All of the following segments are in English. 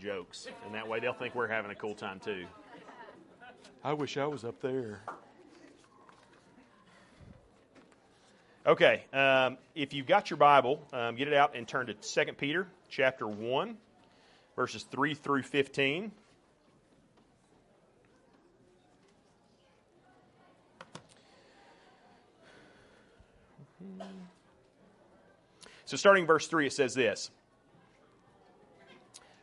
jokes, and that way they'll think we're having a cool time too. I wish I was up there. Okay, um, if you've got your Bible, um, get it out and turn to 2 Peter chapter 1, verses 3 through 15. So, starting verse 3, it says this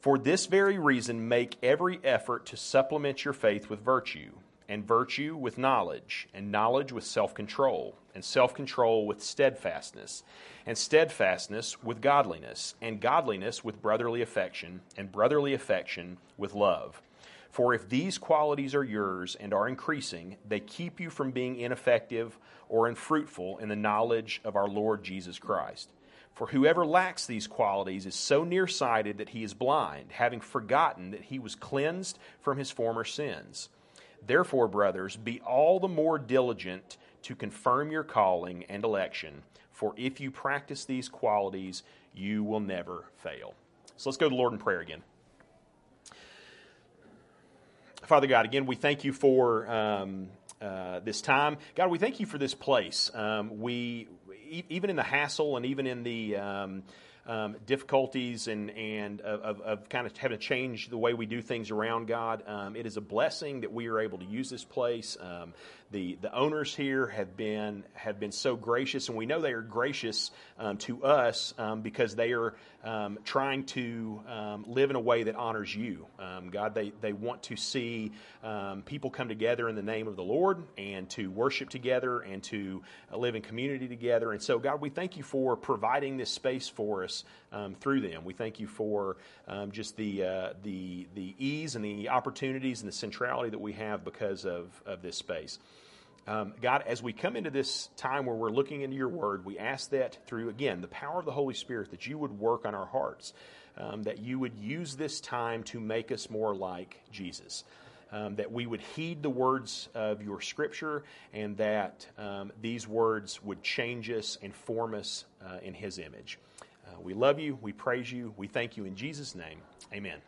For this very reason, make every effort to supplement your faith with virtue, and virtue with knowledge, and knowledge with self control, and self control with steadfastness, and steadfastness with godliness, and godliness with brotherly affection, and brotherly affection with love. For if these qualities are yours and are increasing, they keep you from being ineffective or unfruitful in the knowledge of our Lord Jesus Christ. For whoever lacks these qualities is so nearsighted that he is blind, having forgotten that he was cleansed from his former sins. Therefore, brothers, be all the more diligent to confirm your calling and election, for if you practice these qualities, you will never fail. So let's go to the Lord in prayer again. Father God, again, we thank you for um, uh, this time. God, we thank you for this place. Um, we, even in the hassle and even in the um, um, difficulties and, and of, of, kind of having to change the way we do things around God, um, it is a blessing that we are able to use this place. Um, the, the owners here have been have been so gracious, and we know they are gracious um, to us um, because they are um, trying to um, live in a way that honors you, um, God. They they want to see um, people come together in the name of the Lord and to worship together and to uh, live in community together. And so, God, we thank you for providing this space for us through them. We thank you for just the uh, the the ease and the opportunities and the centrality that we have because of of this space. Um, God, as we come into this time where we're looking into your word, we ask that through, again, the power of the Holy Spirit, that you would work on our hearts, um, that you would use this time to make us more like Jesus. Um, that we would heed the words of your scripture and that um, these words would change us and form us uh, in his image. Uh, we love you. We praise you. We thank you in Jesus' name. Amen.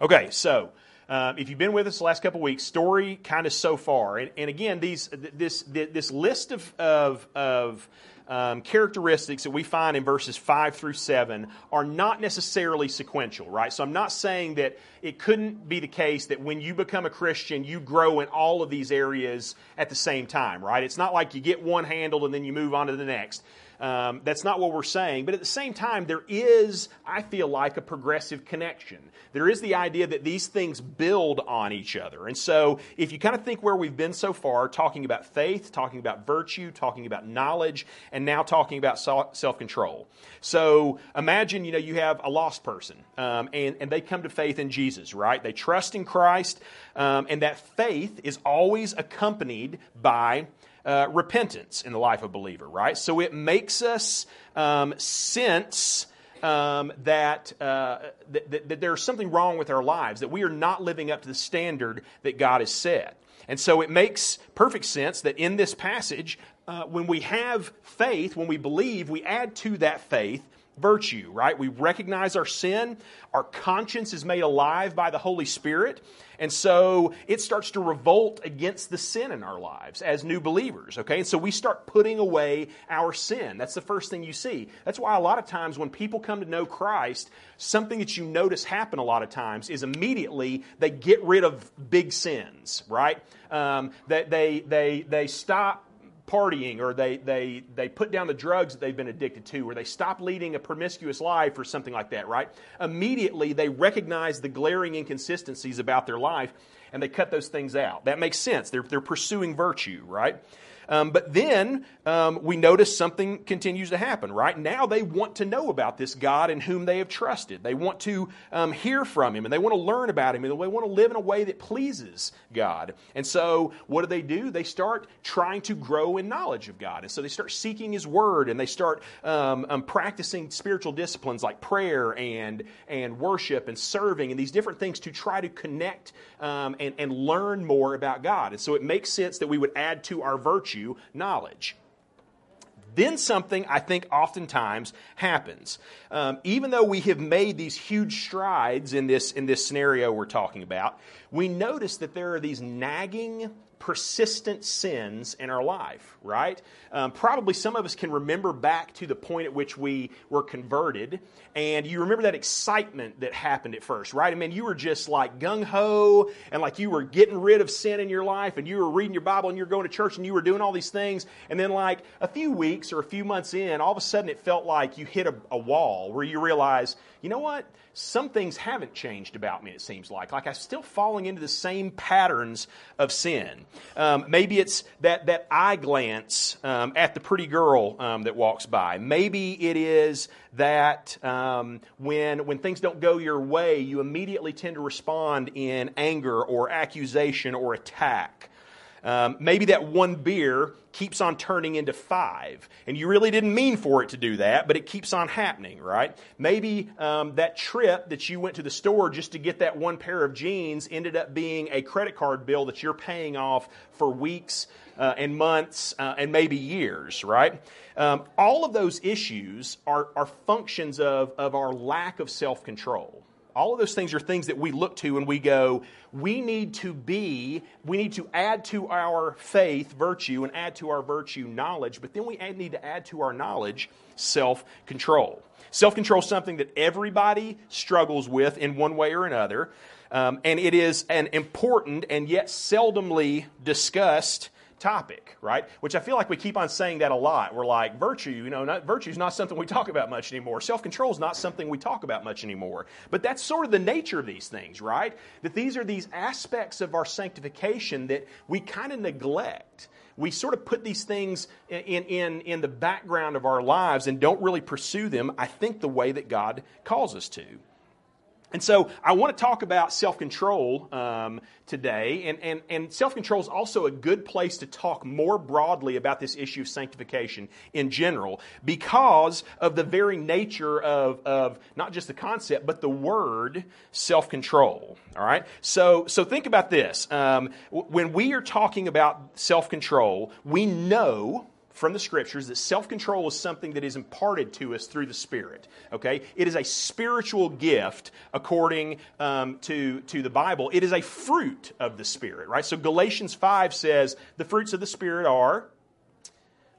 Okay, so. Um, if you've been with us the last couple weeks, story kind of so far, and, and again, these this this list of of, of um, characteristics that we find in verses 5 through 7 are not necessarily sequential, right? So I'm not saying that it couldn't be the case that when you become a Christian, you grow in all of these areas at the same time, right? It's not like you get one handled and then you move on to the next. Um, that's not what we're saying. But at the same time, there is, I feel like, a progressive connection. There is the idea that these things build on each other. And so, if you kind of think where we've been so far, talking about faith, talking about virtue, talking about knowledge, and now talking about self control. So, imagine, you know, you have a lost person, um, and, and they come to faith in Jesus, right? They trust in Christ, um, and that faith is always accompanied by uh, repentance in the life of a believer, right? So it makes us um, sense. Um, that, uh, that, that, that there's something wrong with our lives, that we are not living up to the standard that God has set. And so it makes perfect sense that in this passage, uh, when we have faith, when we believe, we add to that faith virtue, right? We recognize our sin. Our conscience is made alive by the Holy Spirit. And so it starts to revolt against the sin in our lives as new believers, okay? And so we start putting away our sin. That's the first thing you see. That's why a lot of times when people come to know Christ, something that you notice happen a lot of times is immediately they get rid of big sins, right? Um, that they, they, they stop partying or they, they, they put down the drugs that they've been addicted to or they stop leading a promiscuous life or something like that, right? Immediately they recognize the glaring inconsistencies about their life and they cut those things out. That makes sense. They're, they're pursuing virtue, right? Um, but then um, we notice something continues to happen, right? Now they want to know about this God in whom they have trusted. They want to um, hear from Him and they want to learn about Him and they want to live in a way that pleases God. And so what do they do? They start trying to grow in knowledge of God. And so they start seeking His Word and they start um, um, practicing spiritual disciplines like prayer and, and worship and serving and these different things to try to connect um, and, and learn more about God. And so it makes sense that we would add to our virtue knowledge then something I think oftentimes happens. Um, even though we have made these huge strides in this, in this scenario we're talking about, we notice that there are these nagging persistent sins in our life, right? Um, probably some of us can remember back to the point at which we were converted, and you remember that excitement that happened at first, right? I mean, you were just like gung ho, and like you were getting rid of sin in your life, and you were reading your Bible, and you were going to church, and you were doing all these things, and then like a few weeks or a few months in, all of a sudden it felt like you hit a, a wall where you realize, you know what? some things haven't changed about me, it seems like. Like I'm still falling into the same patterns of sin. Um, maybe it's that, that eye glance um, at the pretty girl um, that walks by. Maybe it is that um, when, when things don't go your way, you immediately tend to respond in anger or accusation or attack. Um, maybe that one beer keeps on turning into five, and you really didn't mean for it to do that, but it keeps on happening, right? Maybe um, that trip that you went to the store just to get that one pair of jeans ended up being a credit card bill that you're paying off for weeks uh, and months uh, and maybe years, right? Um, all of those issues are, are functions of, of our lack of self control. All of those things are things that we look to and we go, we need to be, we need to add to our faith virtue and add to our virtue knowledge, but then we need to add to our knowledge self control. Self control is something that everybody struggles with in one way or another, um, and it is an important and yet seldomly discussed topic, right? Which I feel like we keep on saying that a lot. We're like, virtue, you know, not, virtue is not something we talk about much anymore. Self control is not something we talk about much anymore. But that's sort of the nature of these things, right? That these are these aspects of our sanctification that we kind of neglect. We sort of put these things in, in, in the background of our lives and don't really pursue them, I think, the way that God calls us to. And so I want to talk about self control um, today. And, and, and self control is also a good place to talk more broadly about this issue of sanctification in general because of the very nature of, of not just the concept, but the word self control. All right? So, so think about this. Um, when we are talking about self control, we know from the scriptures that self control is something that is imparted to us through the Spirit. Okay? It is a spiritual gift according um, to, to the Bible. It is a fruit of the Spirit, right? So Galatians 5 says the fruits of the Spirit are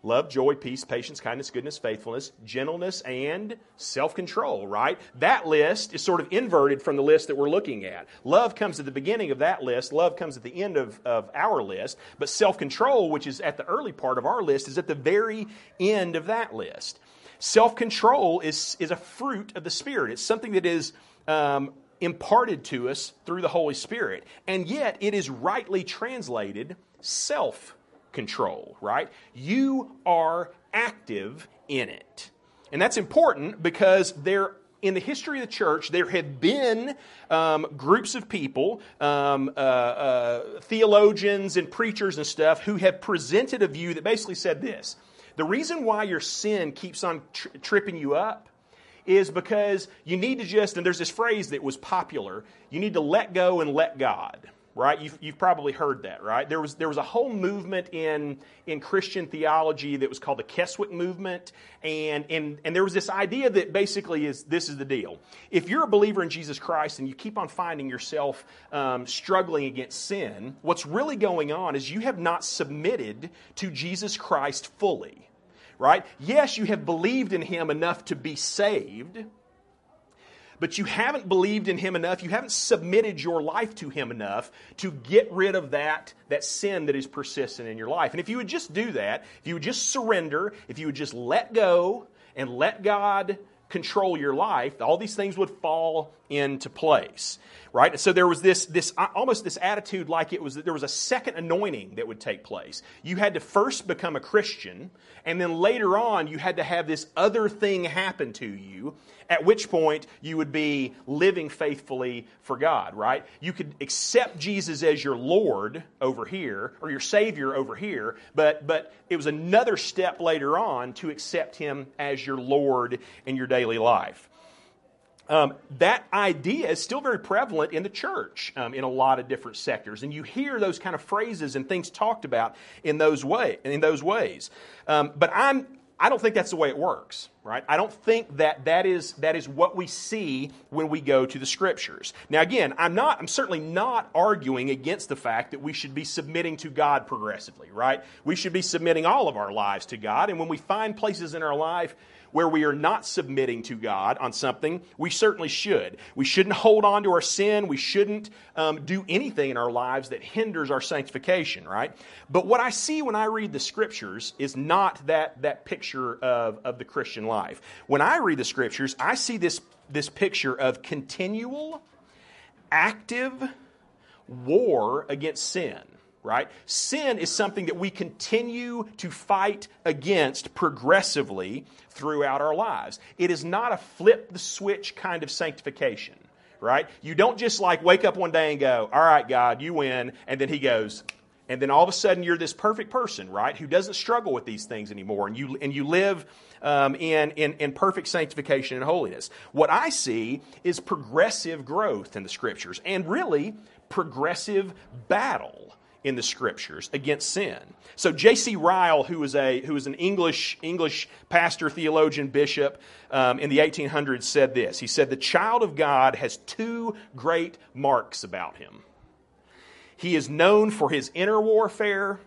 love, joy, peace, patience, kindness, goodness, faithfulness, gentleness, and self control, right? That list is sort of inverted from the list that we're looking at. Love comes at the beginning of that list, love comes at the end of, of our list, but self control, which is at the early part of our list, is at the very end of that list. Self control is, is a fruit of the Spirit, it's something that is. Um, imparted to us through the Holy Spirit. And yet, it is rightly translated self control, right? You are active in it. And that's important because there in the history of the church, there have been um, groups of people, um, uh, uh, theologians and preachers and stuff, who have presented a view that basically said this The reason why your sin keeps on tri- tripping you up is because you need to just, and there's this phrase that was popular, you need to let go and let God right? You've, you've probably heard that, right? There was, there was a whole movement in, in Christian theology that was called the Keswick movement. And, and, and there was this idea that basically is this is the deal. If you're a believer in Jesus Christ and you keep on finding yourself um, struggling against sin, what's really going on is you have not submitted to Jesus Christ fully, right? Yes, you have believed in him enough to be saved but you haven't believed in him enough, you haven't submitted your life to him enough to get rid of that, that sin that is persistent in your life. And if you would just do that, if you would just surrender, if you would just let go and let God control your life, all these things would fall into place, right? So there was this, this uh, almost this attitude like it was that there was a second anointing that would take place. You had to first become a Christian, and then later on you had to have this other thing happen to you, at which point you would be living faithfully for God, right? You could accept Jesus as your Lord over here, or your Savior over here, but, but it was another step later on to accept Him as your Lord in your daily life. Um, that idea is still very prevalent in the church um, in a lot of different sectors, and you hear those kind of phrases and things talked about in those way in those ways. Um, but I'm I don't think that's the way it works, right? I don't think that that is, that is what we see when we go to the scriptures. Now, again, I'm not, I'm certainly not arguing against the fact that we should be submitting to God progressively, right? We should be submitting all of our lives to God, and when we find places in our life where we are not submitting to God on something, we certainly should. We shouldn't hold on to our sin. We shouldn't um, do anything in our lives that hinders our sanctification, right? But what I see when I read the scriptures is not that, that picture of, of the Christian life. When I read the scriptures, I see this, this picture of continual, active war against sin right? Sin is something that we continue to fight against progressively throughout our lives. It is not a flip the switch kind of sanctification, right? You don't just like wake up one day and go, all right, God, you win, and then He goes, and then all of a sudden you're this perfect person, right, who doesn't struggle with these things anymore, and you and you live um, in, in in perfect sanctification and holiness. What I see is progressive growth in the scriptures, and really progressive battle in the scriptures against sin. So J.C. Ryle, who was a who was an English English pastor, theologian, bishop um, in the 1800s, said this. He said, "The child of God has two great marks about him. He is known for his inner warfare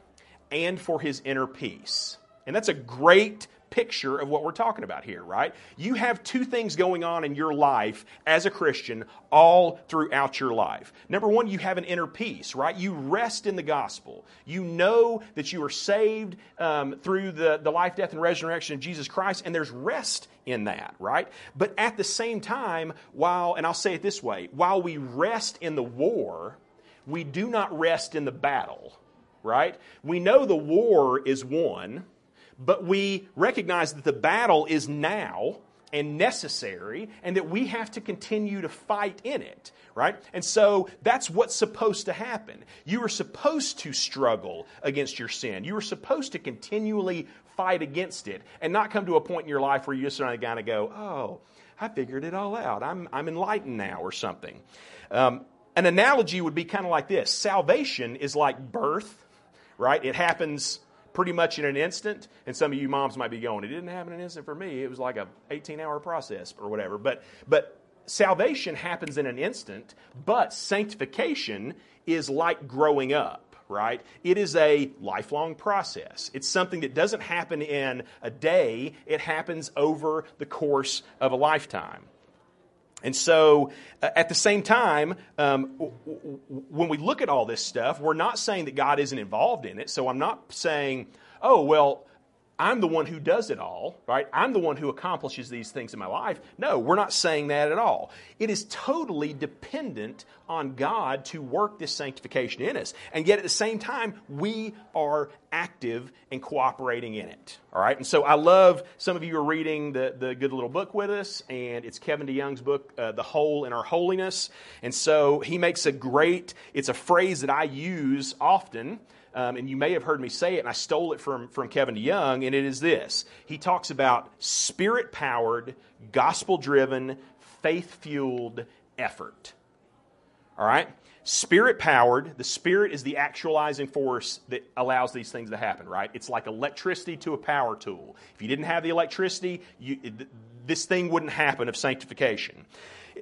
and for his inner peace." And that's a great picture of what we're talking about here, right? You have two things going on in your life as a Christian all throughout your life. Number one, you have an inner peace, right? You rest in the gospel. You know that you are saved um, through the, the life, death, and resurrection of Jesus Christ, and there's rest in that, right? But at the same time, while, and I'll say it this way, while we rest in the war, we do not rest in the battle, right? We know the war is won but we recognize that the battle is now and necessary and that we have to continue to fight in it, right? And so that's what's supposed to happen. You are supposed to struggle against your sin. You are supposed to continually fight against it and not come to a point in your life where you just kind of go, oh, I figured it all out. I'm, I'm enlightened now or something. Um, an analogy would be kind of like this salvation is like birth, right? It happens pretty much in an instant. And some of you moms might be going, it didn't happen in an instant for me. It was like a 18 hour process or whatever. But, but salvation happens in an instant, but sanctification is like growing up right? It is a lifelong process. It's something that doesn't happen in a day, it happens over the course of a lifetime. And so, uh, at the same time, um, w- w- when we look at all this stuff, we're not saying that God isn't involved in it. So, I'm not saying, oh, well, I'm the one who does it all, right? I'm the one who accomplishes these things in my life. No, we're not saying that at all. It is totally dependent on God to work this sanctification in us. And yet at the same time, we are active and cooperating in it. All right? And so I love some of you are reading the, the good little book with us, and it's Kevin DeYoung's book, uh, The Hole in Our Holiness. And so he makes a great, it's a phrase that I use often um, and you may have heard me say it, and I stole it from, from Kevin DeYoung, and it is this. He talks about spirit powered, gospel driven, faith fueled effort. All right? Spirit powered, the Spirit is the actualizing force that allows these things to happen, right? It's like electricity to a power tool. If you didn't have the electricity, you, this thing wouldn't happen of sanctification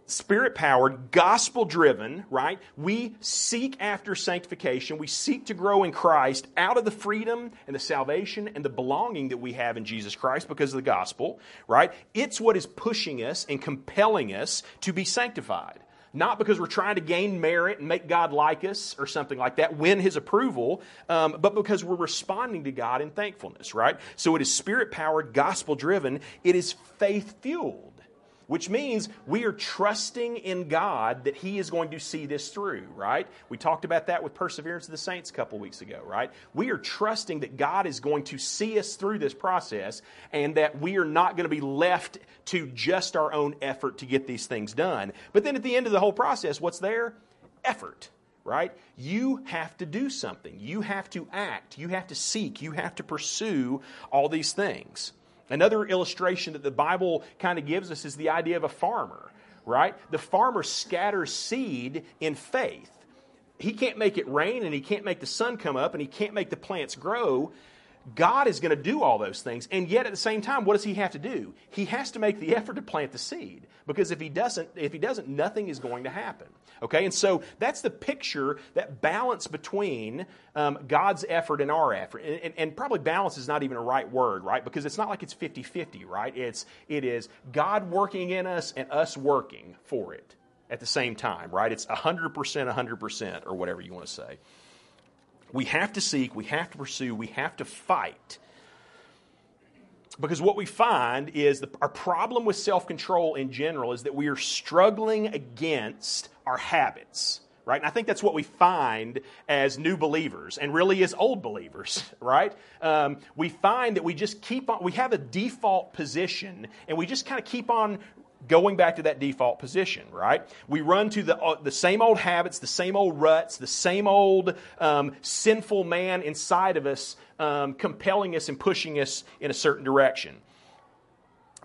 spirit powered, gospel driven, right? We seek after sanctification. We seek to grow in Christ out of the freedom and the salvation and the belonging that we have in Jesus Christ because of the gospel, right? It's what is pushing us and compelling us to be sanctified. Not because we're trying to gain merit and make God like us or something like that, win His approval, um, but because we're responding to God in thankfulness, right? So it is spirit powered, gospel driven, it is faith fueled which means we are trusting in God that He is going to see this through, right? We talked about that with Perseverance of the Saints a couple weeks ago, right? We are trusting that God is going to see us through this process and that we are not going to be left to just our own effort to get these things done. But then at the end of the whole process, what's there? Effort right? You have to do something. You have to act. You have to seek. You have to pursue all these things. Another illustration that the Bible kind of gives us is the idea of a farmer, right? The farmer scatters seed in faith. He can't make it rain and he can't make the sun come up and he can't make the plants grow. God is going to do all those things. And yet at the same time, what does he have to do? He has to make the effort to plant the seed. Because if he doesn't, if he doesn't, nothing is going to happen. Okay, and so that's the picture, that balance between um, God's effort and our effort. And, and, and, probably balance is not even a right word, right? Because it's not like it's 50 50, right? It's, it is God working in us and us working for it at the same time, right? It's 100%, 100%, or whatever you want to say. We have to seek, we have to pursue, we have to fight because what we find is the, our problem with self control in general is that we are struggling against our habits, right? And I think that's what we find as new believers and really as old believers, right? Um, we find that we just keep on, we have a default position and we just kind of keep on going back to that default position, right? We run to the, uh, the same old habits, the same old ruts, the same old um, sinful man inside of us um, compelling us and pushing us in a certain direction.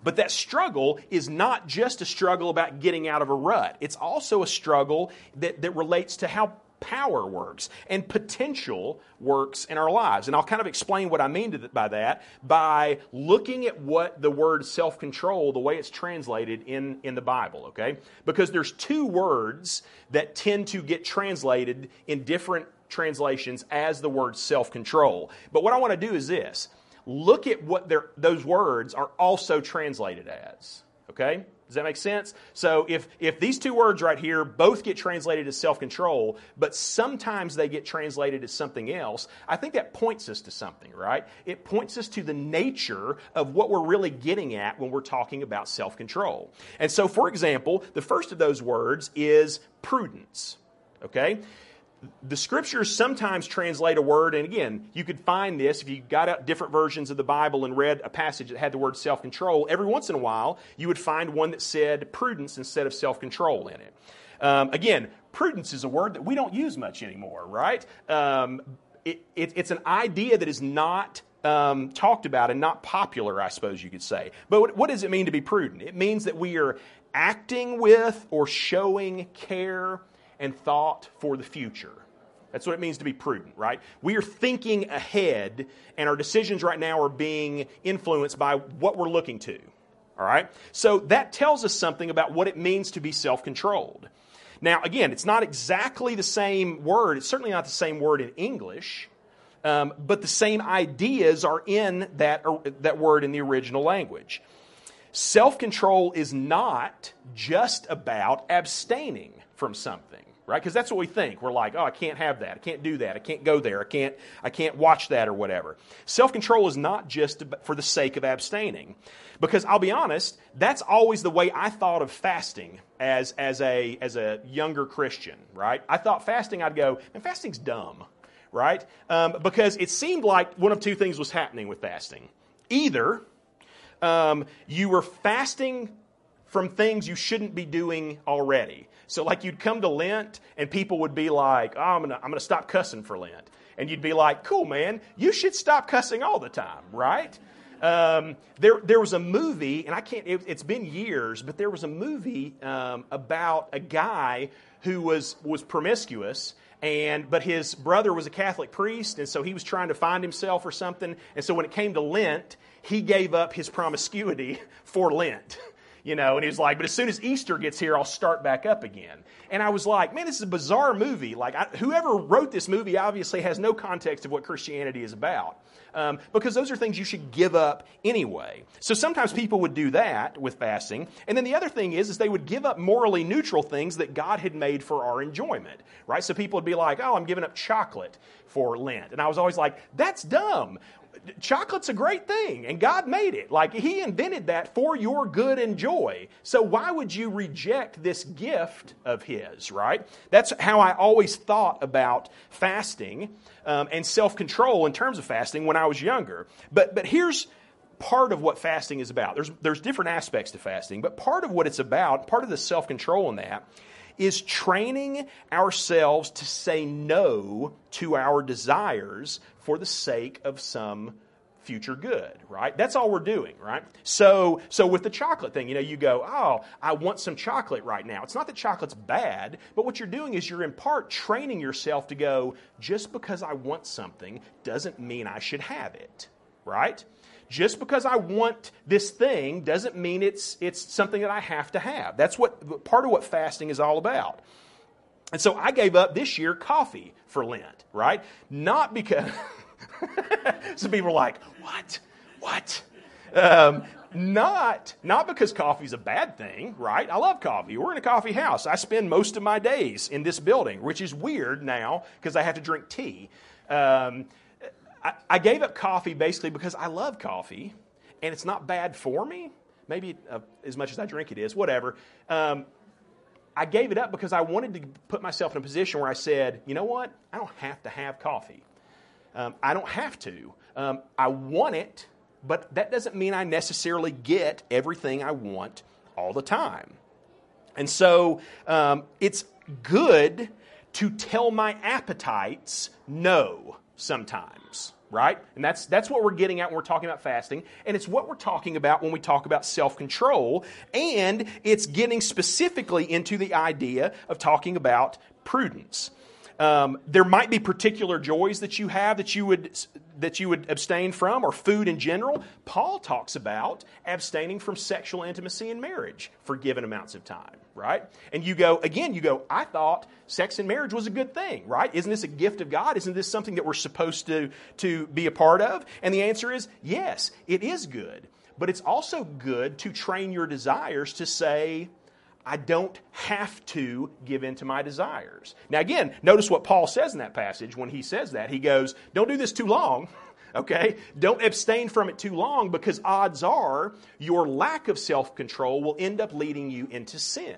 But that struggle is not just a struggle about getting out of a rut. It's also a struggle that, that relates to how power works and potential works in our lives. And I'll kind of explain what I mean by that by looking at what the word self control, the way it's translated in, in the Bible, okay? Because there's two words that tend to get translated in different translations as the word self control. But what I want to do is this look at what those words are also translated as, okay? Does that make sense? So if, if these two words right here both get translated as self control, but sometimes they get translated as something else, I think that points us to something, right? It points us to the nature of what we're really getting at when we're talking about self control. And so, for example, the first of those words is prudence, okay? The scriptures sometimes translate a word, and again, you could find this if you got out different versions of the Bible and read a passage that had the word self control. Every once in a while, you would find one that said prudence instead of self control in it. Um, again, prudence is a word that we don't use much anymore, right? Um, it, it, it's an idea that is not um, talked about and not popular, I suppose you could say. But what, what does it mean to be prudent? It means that we are acting with or showing care and thought for the future. That's what it means to be prudent, right? We are thinking ahead, and our decisions right now are being influenced by what we're looking to. All right? So that tells us something about what it means to be self controlled. Now, again, it's not exactly the same word. It's certainly not the same word in English, um, but the same ideas are in that, that word in the original language. Self control is not just about abstaining from something right? Because that's what we think. We're like, oh, I can't have that. I can't do that. I can't go there. I can't, I can't watch that or whatever. Self control is not just for the sake of abstaining. Because I'll be honest, that's always the way I thought of fasting as, as, a, as a younger Christian, right? I thought fasting, I'd go, and fasting's dumb, right? Um, because it seemed like one of two things was happening with fasting. Either um, you were fasting from things you shouldn't be doing already. So, like, you'd come to Lent and people would be like, oh, I'm going to stop cussing for Lent. And you'd be like, cool, man, you should stop cussing all the time, right? Um, there, there was a movie, and I can't, it, has been years, but there was a movie um, about a guy who was, was promiscuous and but his brother was a Catholic priest, and so he was trying to find himself or something. And so when it came to Lent, he gave up his promiscuity for Lent. you know, and he was like, but as soon as Easter gets here, I'll start back up again. And I was like, man, this is a bizarre movie. Like, I, whoever wrote this movie obviously has no context of what Christianity is about. Um, because those are things you should give up anyway. So sometimes people would do that with fasting. And then the other thing is, is they would give up morally neutral things that God had made for our enjoyment, right? So people would be like, oh, I'm giving up chocolate for Lent. And I was always like, that's dumb chocolate's a great thing and God made it. Like He invented that for your good and joy. So why would you reject this gift of His, right? That's how I always thought about fasting um, and self control in terms of fasting when I was younger. But, but here's part of what fasting is about. There's, there's different aspects to fasting, but part of what it's about, part of the self control in that, is training ourselves to say no to our desires for the sake of some future good, right? That's all we're doing, right? So, so with the chocolate thing, you know, you go, oh, I want some chocolate right now. It's not that chocolate's bad, but what you're doing is you're in part training yourself to go, just because I want something doesn't mean I should have it, right? Just because I want this thing doesn't mean it's, it's something that I have to have. That's what part of what fasting is all about. And so I gave up this year coffee for Lent, right? Not because some people are like, what? What? Um, not not because coffee's a bad thing, right? I love coffee. We're in a coffee house. I spend most of my days in this building, which is weird now because I have to drink tea. Um, I, I, gave up coffee basically because I love coffee, and it's not bad for me. Maybe uh, as much as I drink it is, whatever. Um, I gave it up because I wanted to put myself in a position where I said, you know what? I don't have to have coffee. Um, I don't have to. Um, I want it, but that doesn't mean I necessarily get everything I want all the time. And so um, it's good to tell my appetites no sometimes right? And that's, that's what we're getting at when we're talking about fasting. And it's what we're talking about when we talk about self control. And it's getting specifically into the idea of talking about prudence. Um, there might be particular joys that you have that you would that you would abstain from, or food in general. Paul talks about abstaining from sexual intimacy in marriage for given amounts of time, right? And you go again. You go. I thought sex in marriage was a good thing, right? Isn't this a gift of God? Isn't this something that we're supposed to to be a part of? And the answer is yes. It is good, but it's also good to train your desires to say I don't have to give in to my desires. Now, again, notice what Paul says in that passage when he says that. He goes, Don't do this too long, okay? Don't abstain from it too long because odds are your lack of self control will end up leading you into sin.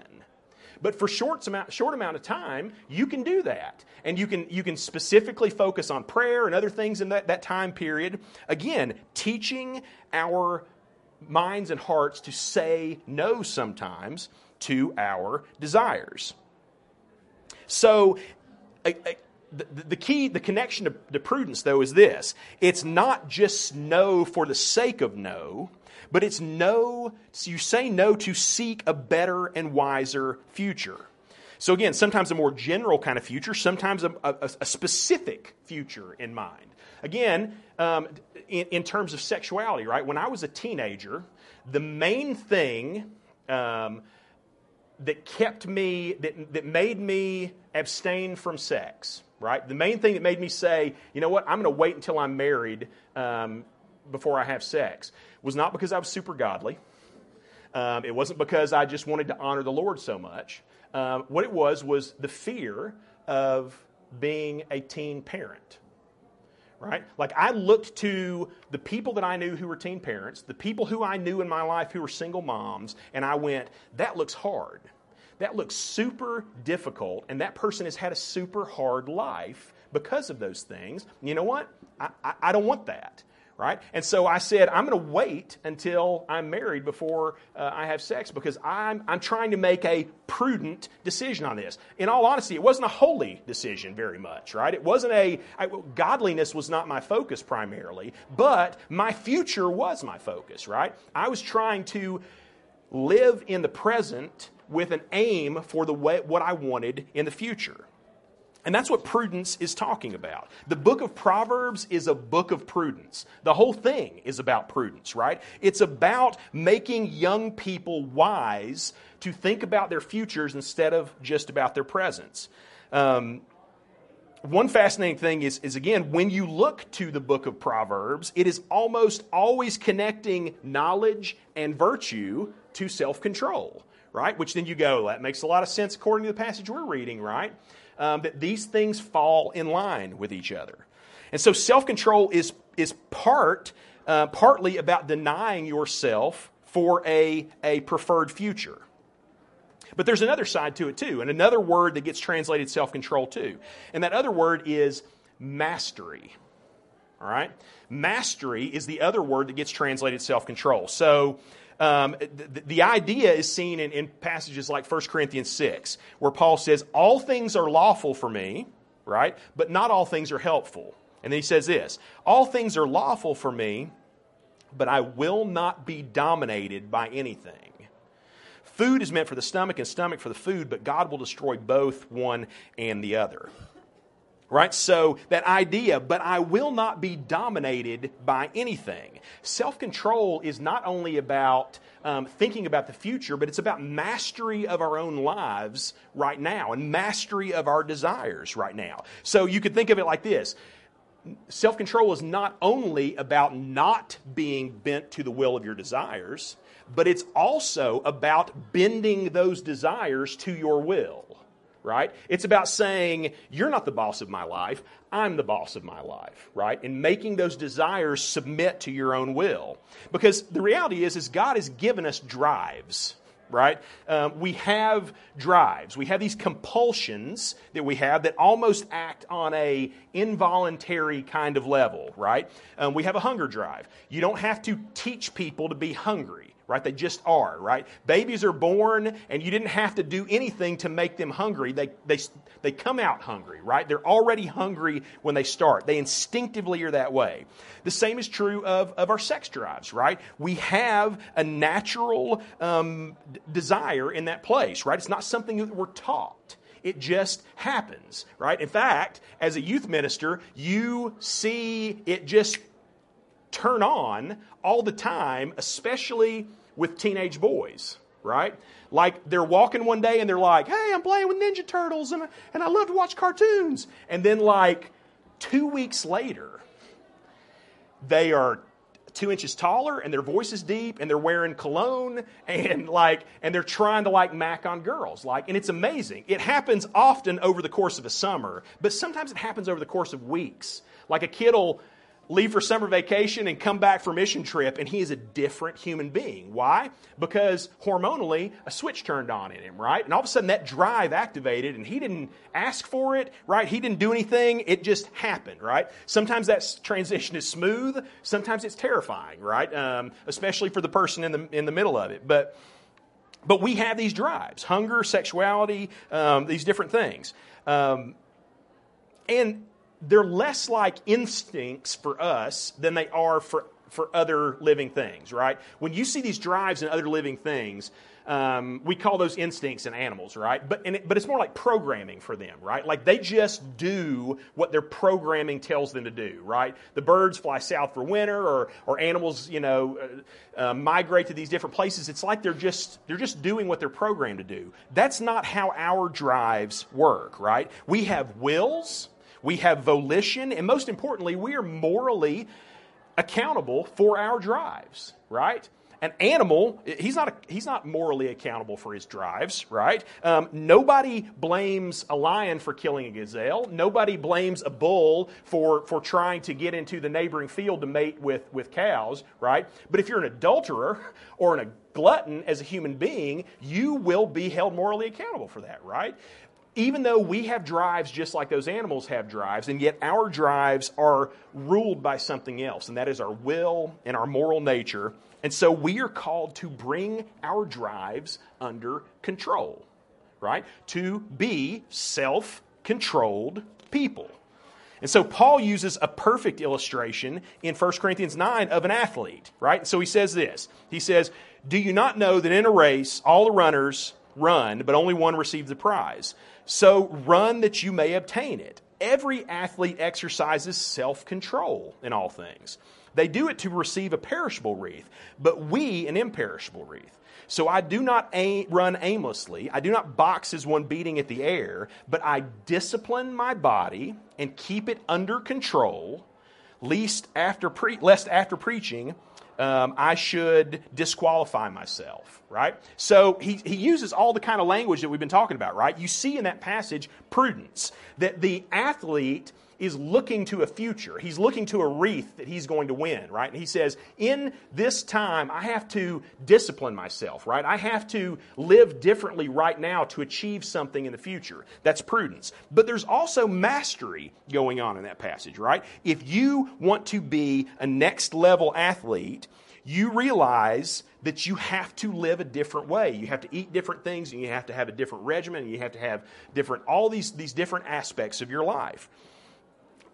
But for short amount, short amount of time, you can do that. And you can, you can specifically focus on prayer and other things in that, that time period. Again, teaching our minds and hearts to say no sometimes to our desires. So, a, the, the, key, the connection to, to prudence, though, is this it's not just no for the sake of no, but it's no, you say no to seek a better and wiser future. So, again, sometimes a more general kind of future, sometimes a, a, a specific future in mind. Again, um, in, in, terms of sexuality, right? When I was a teenager, the main thing um, that kept me, that, that made me abstain from sex, right? The main thing that made me say, you know what, I'm going to wait until I'm married um, before I have sex was not because I was super godly. Um, it wasn't because I just wanted to honor the Lord so much. Um, what it was was the fear of being a teen parent right? Like I looked to the people that I knew who were teen parents, the people who I knew in my life who were single moms, and I went, that looks hard. That looks super difficult, and that person has had a super hard life because of those things. You know what? I, I, I don't want that right? And so I said, I'm going to wait until I'm married before uh, I have sex because I'm, I'm trying to make a prudent decision on this. In all honesty, it wasn't a holy decision very much, right? It wasn't a, I, godliness was not my focus primarily, but my future was my focus, right? I was trying to live in the present with an aim for the way, what I wanted in the future. And that's what prudence is talking about. The book of Proverbs is a book of prudence. The whole thing is about prudence, right? It's about making young people wise to think about their futures instead of just about their presents. Um, one fascinating thing is, is, again, when you look to the book of Proverbs, it is almost always connecting knowledge and virtue to self control, right? Which then you go, that makes a lot of sense according to the passage we're reading, right? Um, that these things fall in line with each other. And so self control is is part, uh, partly about denying yourself for a, a preferred future. But there's another side to it too, and another word that gets translated self control too. And that other word is mastery. All right? Mastery is the other word that gets translated self control. So, um, the, the, idea is seen in, in passages like 1 Corinthians 6, where Paul says, All things are lawful for me, right? But not all things are helpful. And then he says this All things are lawful for me, but I will not be dominated by anything. Food is meant for the stomach and stomach for the food, but God will destroy both one and the other. Right? So that idea, but I will not be dominated by anything. Self control is not only about um, thinking about the future, but it's about mastery of our own lives right now and mastery of our desires right now. So you could think of it like this self control is not only about not being bent to the will of your desires, but it's also about bending those desires to your will, right? It's about saying, You're not the boss of my life, I'm the boss of my life, right? And making those desires submit to your own will. Because the reality is, is God has given us drives right? Um, we have drives. We have these compulsions that we have that almost act on a involuntary kind of level, right? Um, we have a hunger drive. You don't have to teach people to be hungry right? They just are, right? Babies are born, and you didn't have to do anything to make them hungry. They, they, they come out hungry, right? They're already hungry when they start. They instinctively are that way. The same is true of, of our sex drives, right? We have a natural um, desire in that place, right? It's not something that we're taught. It just happens, right? In fact, as a youth minister, you see it just turn on all the time, especially with teenage boys, right? Like they're walking one day and they're like, hey, I'm playing with Ninja Turtles and, and I love to watch cartoons. And then, like, two weeks later, they are two inches taller and their voice is deep and they're wearing cologne and like and they're trying to like mac on girls like and it's amazing it happens often over the course of a summer but sometimes it happens over the course of weeks like a kid will leave for summer vacation and come back for mission trip and he is a different human being. Why? Because hormonally a switch turned on in him right? And all of a sudden that drive activated and he didn't ask for it right? He didn't do anything. It just happened right? Sometimes that transition is smooth. Sometimes it's terrifying right? Um, especially for the person in the in the middle of it. But but we have these drives hunger sexuality um, these different things. Um, and they're less like instincts for us than they are for, for other living things, right? When you see these drives in other living things, um, we call those instincts in animals, right? But, it, but it's more like programming for them, right? Like they just do what their programming tells them to do, right? The birds fly south for winter, or, or animals, you know, uh, uh, migrate to these different places. It's like they're just they're just doing what they're programmed to do. That's not how our drives work, right? We have wills we have volition, and most importantly, we are morally accountable for our drives, right? An animal, he's not, a, he's not morally accountable for his drives, right? Um, nobody blames a lion for killing a gazelle. Nobody blames a bull for, for trying to get into the neighboring field to mate with, with cows, right? But if you're an adulterer or an, a glutton as a human being, you will be held morally accountable for that, right? Even though we have drives just like those animals have drives, and yet our drives are ruled by something else, and that is our will and our moral nature. And so we are called to bring our drives under control, right? To be self controlled people. And so Paul uses a perfect illustration in 1 Corinthians 9 of an athlete, right? So he says this He says, Do you not know that in a race all the runners run, but only one receives the prize? So run that you may obtain it. Every athlete exercises self control in all things. They do it to receive a perishable wreath, but we an imperishable wreath. So I do not aim, run aimlessly. I do not box as one beating at the air, but I discipline my body and keep it under control, lest after, pre- lest after preaching um, I should disqualify myself, right? So he, he uses all the kind of language that we've been talking about, right? You see in that passage prudence, that the athlete is looking to a future. He's looking to a wreath that he's going to win, right? And he says, In this time, I have to discipline myself, right? I have to live differently right now to achieve something in the future. That's prudence. But there's also mastery going on in that passage, right? If you want to be a next level athlete, you realize that you have to live a different way. You have to eat different things, and you have to have a different regimen, and you have to have different, all these, these different aspects of your life.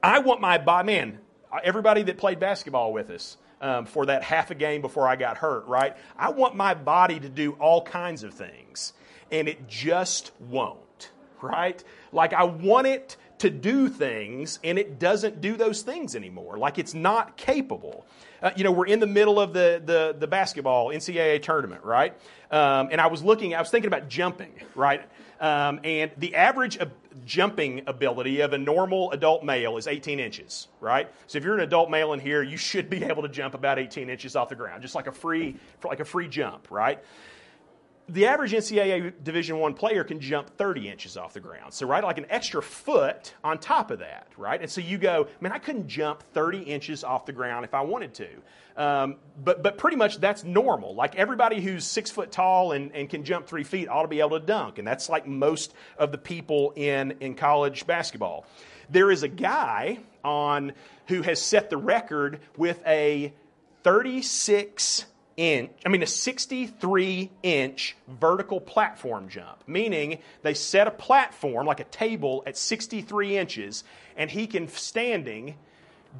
I want my body, man, everybody that played basketball with us um, for that half a game before I got hurt, right? I want my body to do all kinds of things, and it just won't, right? Like, I want it to do things, and it doesn't do those things anymore. Like, it's not capable. Uh, you know, we're in the middle of the, the, the basketball NCAA tournament, right? Um, and I was looking, I was thinking about jumping, right? Um, and the average jumping ability of a normal adult male is 18 inches, right? So if you're an adult male in here, you should be able to jump about 18 inches off the ground, just like a free, like a free jump, right? The average NCAA Division One player can jump 30 inches off the ground. So, right, like an extra foot on top of that, right? And so you go, man, I couldn't jump 30 inches off the ground if I wanted to. Um, but, but pretty much that's normal. Like everybody who's six foot tall and, and can jump three feet ought to be able to dunk. And that's like most of the people in, in college basketball. There is a guy on who has set the record with a 36 inch, I mean, a 63 inch vertical platform jump, meaning they set a platform like a table at 63 inches, and he can standing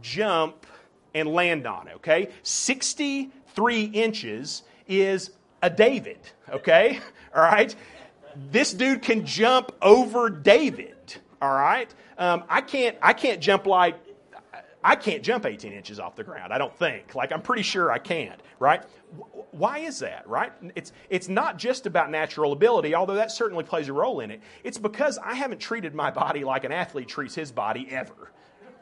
jump and land on it, okay? 63 inches is a David, okay? All right? This dude can jump over David, all right? Um, I can't I can't jump like I can't jump 18 inches off the ground. I don't think. Like I'm pretty sure I can't. Right? Why is that? Right? It's it's not just about natural ability, although that certainly plays a role in it. It's because I haven't treated my body like an athlete treats his body ever.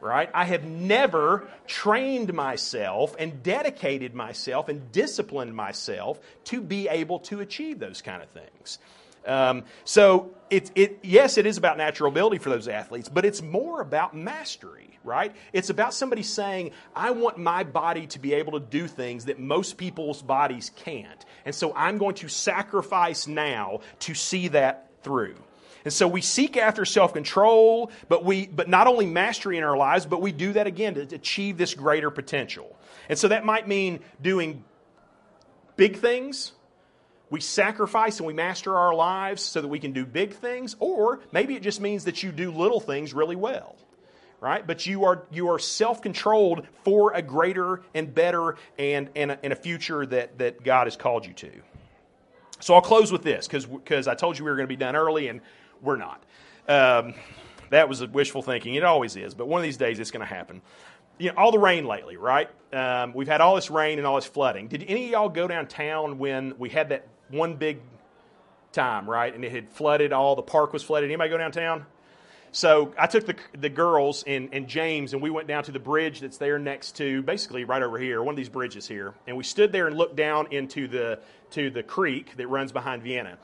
Right? I have never trained myself and dedicated myself and disciplined myself to be able to achieve those kind of things. Um, so it, it, yes, it is about natural ability for those athletes, but it's more about mastery, right? It's about somebody saying, I want my body to be able to do things that most people's bodies can't. And so I'm going to sacrifice now to see that through. And so we seek after self-control, but we but not only mastery in our lives, but we do that again to achieve this greater potential. And so that might mean doing big things we sacrifice and we master our lives so that we can do big things, or maybe it just means that you do little things really well. Right? But you are you are self-controlled for a greater and better and, and, a, and a future that, that God has called you to. So I'll close with this because I told you we were going to be done early and we're not. Um, that was wishful thinking. It always is, but one of these days it's going to happen. You know, all the rain lately, right? Um, we've had all this rain and all this flooding. Did any of y'all go downtown when we had that one big time, right? And it had flooded, all the park was flooded. Anybody go downtown? So I took the, the girls and, and James, and we went down to the bridge that's there next to, basically right over here, one of these bridges here. And we stood there and looked down into the, to the creek that runs behind Vienna.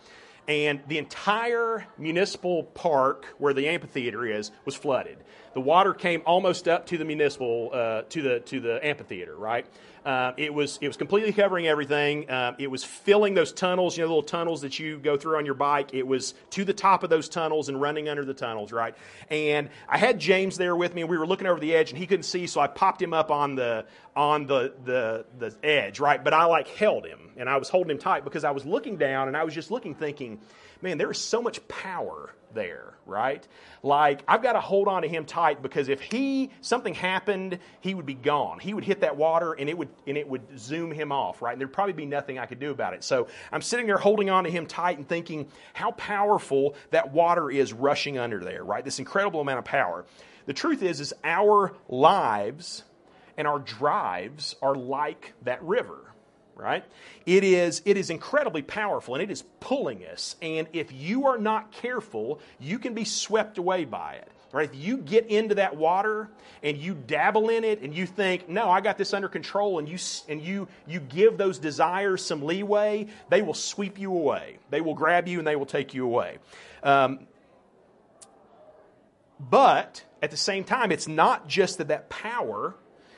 And the entire municipal park where the amphitheater is was flooded. The water came almost up to the municipal, uh, to, the, to the amphitheater, right? Uh, it was it was completely covering everything. Uh, it was filling those tunnels, you know, little tunnels that you go through on your bike. It was to the top of those tunnels and running under the tunnels, right? And I had James there with me, and we were looking over the edge, and he couldn't see, so I popped him up on the on the the the edge, right? But I like held him, and I was holding him tight because I was looking down, and I was just looking, thinking, man, there is so much power there, right? Like I've got to hold on to him tight because if he something happened, he would be gone. He would hit that water and it would and it would zoom him off, right? And there'd probably be nothing I could do about it. So I'm sitting there holding on to him tight and thinking how powerful that water is rushing under there, right? This incredible amount of power. The truth is is our lives and our drives are like that river right? It is, it is incredibly powerful and it is pulling us. And if you are not careful, you can be swept away by it. Right? If you get into that water and you dabble in it and you think, no, I got this under control, and you and you you give those desires some leeway, they will sweep you away. They will grab you and they will take you away. Um, but at the same time, it's not just that that power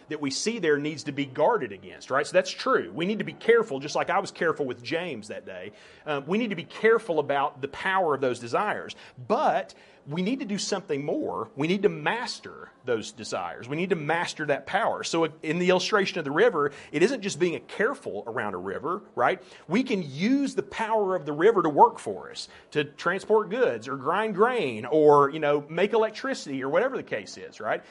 that we see there needs to be guarded against, right? So that's true. We need to be careful, just like I was careful with James that day. Um, we need to be careful about the power of those desires. But we need to do something more. We need to master those desires. We need to master that power. So, in the illustration of the river, it isn't just being careful around a river, right? We can use the power of the river to work for us, to transport goods or grind grain or, you know, make electricity or whatever the case is, right?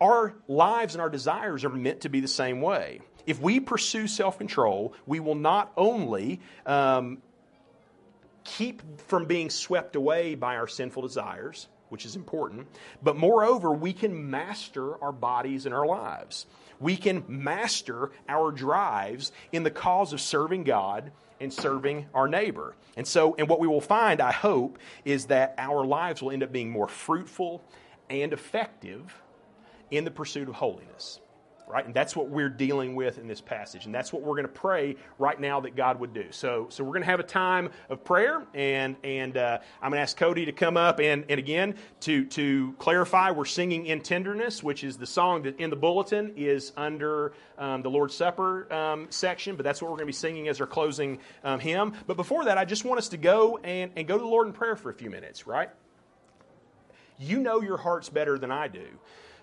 Our lives and our desires are meant to be the same way. If we pursue self control, we will not only um, keep from being swept away by our sinful desires, which is important, but moreover, we can master our bodies and our lives. We can master our drives in the cause of serving God and serving our neighbor. And so, and what we will find, I hope, is that our lives will end up being more fruitful and effective in the pursuit of holiness. Right? And that's what we're dealing with in this passage. And that's what we're going to pray right now that God would do. So, so we're going to have a time of prayer. And, and uh, I'm going to ask Cody to come up. And, and again, to, to clarify, we're singing In Tenderness, which is the song that in the bulletin is under um, the Lord's Supper um, section. But that's what we're going to be singing as our closing um, hymn. But before that, I just want us to go and, and go to the Lord in prayer for a few minutes, right? You know your hearts better than I do.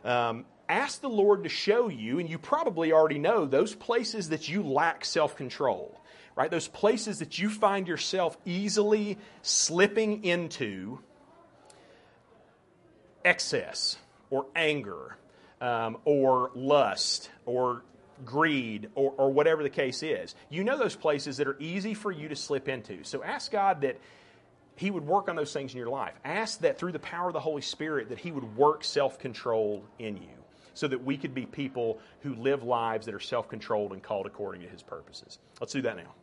Um, ask the Lord to show you, and you probably already know, those places that you lack self control, right? Those places that you find yourself easily slipping into excess or anger um, or lust or greed or, or whatever the case is. You know those places that are easy for you to slip into. So ask God that he would work on those things in your life. Ask that through the power of the Holy Spirit that He would work self control in you so that we could be people who live lives that are self controlled and called according to His purposes. Let's do that now.